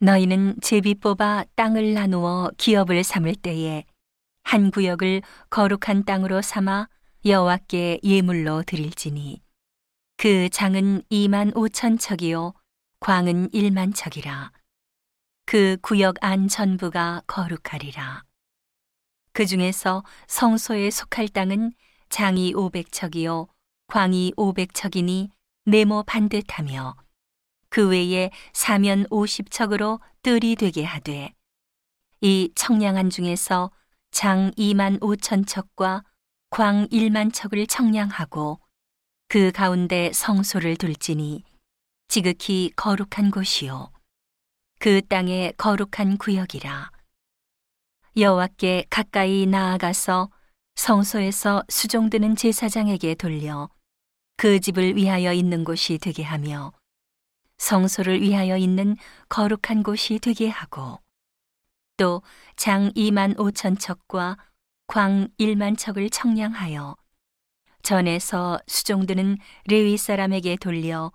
너희는 제비 뽑아 땅을 나누어 기업을 삼을 때에 한 구역을 거룩한 땅으로 삼아 여호와께 예물로 드릴지니 그 장은 2만 5천 척이요 광은 1만 척이라. 그 구역 안 전부가 거룩하리라. 그 중에서 성소에 속할 땅은 장이 500척이요 광이 500척이니 네모 반듯하며 그 외에 사면 50척으로 뜰이 되게 하되 이 청량한 중에서 장 2만 5천 척과 광 1만 척을 청량하고 그 가운데 성소를 둘지니 지극히 거룩한 곳이요. 그 땅의 거룩한 구역이라. 여호와께 가까이 나아가서 성소에서 수종드는 제사장에게 돌려 그 집을 위하여 있는 곳이 되게 하며 성소를 위하여 있는 거룩한 곳이 되게 하고 또 장 2만 5천 척과 광 1만 척을 청량하여 전에서 수종드는 레위 사람에게 돌려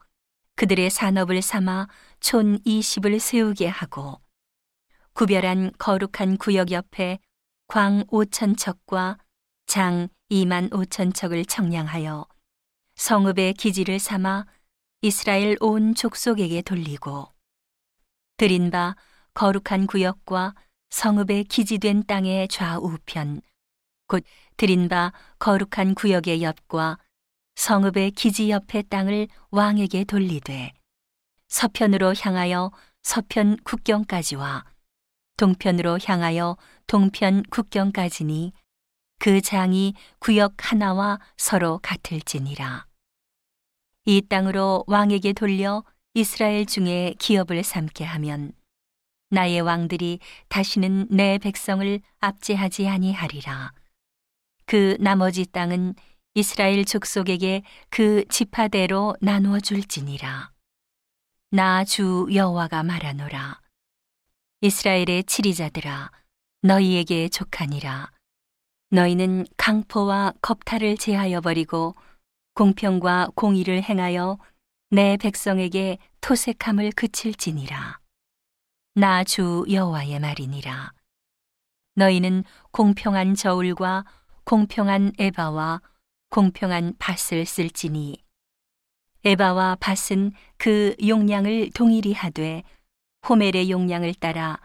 그들의 산업을 삼아 촌 20을 세우게 하고 구별한 거룩한 구역 옆에 광 5천 척과 장 2만 5천 척을 청량하여 성읍의 기지를 삼아 이스라엘 온 족속에게 돌리고 드린 바 거룩한 구역과 성읍의 기지된 땅의 좌우편 곧 드린 바 거룩한 구역의 옆과 성읍의 기지 옆의 땅을 왕에게 돌리되 서편으로 향하여 서편 국경까지와 동편으로 향하여 동편 국경까지니 그 장이 구역 하나와 서로 같을지니라. 이 땅으로 왕에게 돌려 이스라엘 중에 기업을 삼게 하면 나의 왕들이 다시는 내 백성을 압제하지 아니하리라. 그 나머지 땅은 이스라엘 족속에게 그 지파대로 나누어 줄지니라. 나 주 여호와가 말하노라. 이스라엘의 치리자들아 너희에게 족하니라. 너희는 강포와 겁탈을 제하여 버리고 공평과 공의를 행하여 내 백성에게 토색함을 그칠지니라. 나 주 여호와의 말이니라. 너희는 공평한 저울과 공평한 에바와 공평한 밭을 쓸지니 에바와 밭은 그 용량을 동일히 하되 호멜의 용량을 따라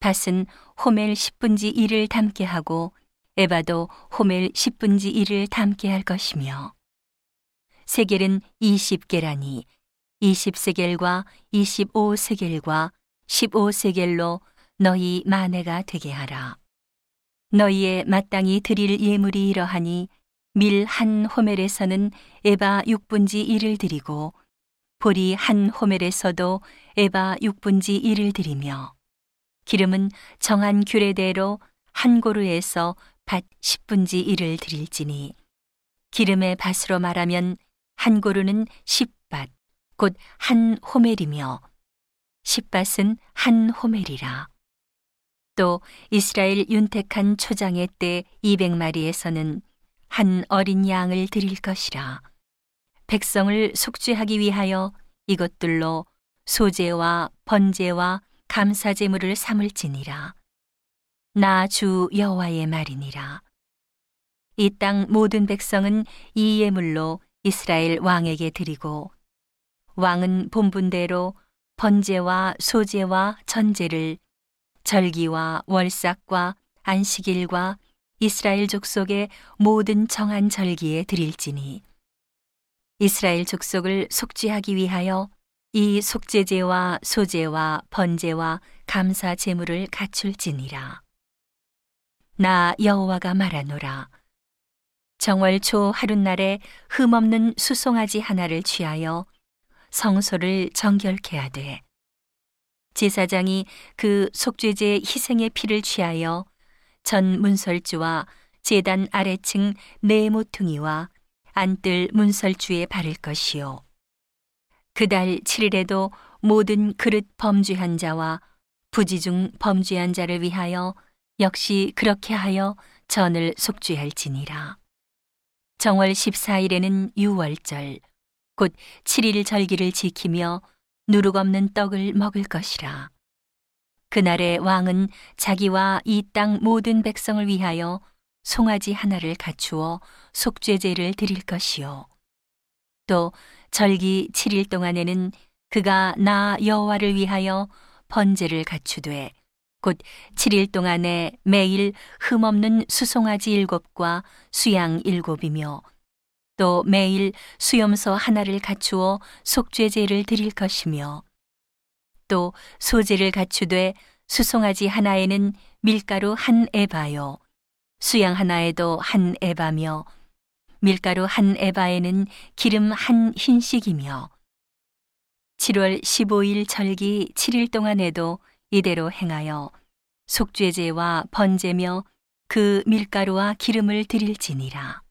밭은 호멜 10분지 1을 담게 하고 에바도 호멜 10분지 1을 담게 할 것이며 세겔은 20계라니 20세겔과 25세겔과 15세겔로 너희 만회가 되게 하라. 너희의 마땅히 드릴 예물이 이러하니 밀 한 호멜에서는 에바 6분지 1을 드리고 보리 한 호멜에서도 에바 6분지 1을 드리며 기름은 정한 규례대로 한 고루에서 밭 10분지 1을 드릴지니 기름의 밭으로 말하면 한 고루는 10밭 곧 한 호멜이며 10밭은 한 호멜이라. 또 이스라엘 윤택한 초장의 때 200마리에서는 한 어린 양을 드릴 것이라. 백성을 속죄하기 위하여 이것들로 소제와 번제와 감사 제물을 삼을지니라. 나 주 여호와의 말이니라. 이 땅 모든 백성은 이 예물로 이스라엘 왕에게 드리고 왕은 본분대로 번제와 소제와 전제를 절기와 월삭과 안식일과 이스라엘 족속의 모든 정한 절기에 드릴지니 이스라엘 족속을 속죄하기 위하여 이 속죄제와 소제와 번제와 감사 제물을 갖출지니라. 나 여호와가 말하노라 정월 초 하룻날에 흠없는 수송아지 하나를 취하여 성소를 정결케 하되 제사장이 그 속죄제 희생의 피를 취하여 전 문설주와 제단 아래층 네 모퉁이와 안뜰 문설주에 바를 것이요 그달 7일에도 모든 그릇 범죄한 자와 부지 중 범죄한 자를 위하여 역시 그렇게 하여 전을 속죄할지니라. 정월 14일에는 유월절, 곧 7일 절기를 지키며 누룩 없는 떡을 먹을 것이라. 그날에 왕은 자기와 이 땅 모든 백성을 위하여 송아지 하나를 갖추어 속죄제를 드릴 것이요. 또 절기 7일 동안에는 그가 나 여호와를 위하여 번제를 갖추되 곧 7일 동안에 매일 흠없는 수송아지 일곱과 수양 일곱이며 또 매일 수염소 하나를 갖추어 속죄제를 드릴 것이며 또 소제를 갖추되 수송아지 하나에는 밀가루 한 에바요 수양 하나에도 한 에바며 밀가루 한 에바에는 기름 한 흰씩이며 7월 15일 절기 7일 동안에도 이대로 행하여 속죄제와 번제며 그 밀가루와 기름을 드릴지니라.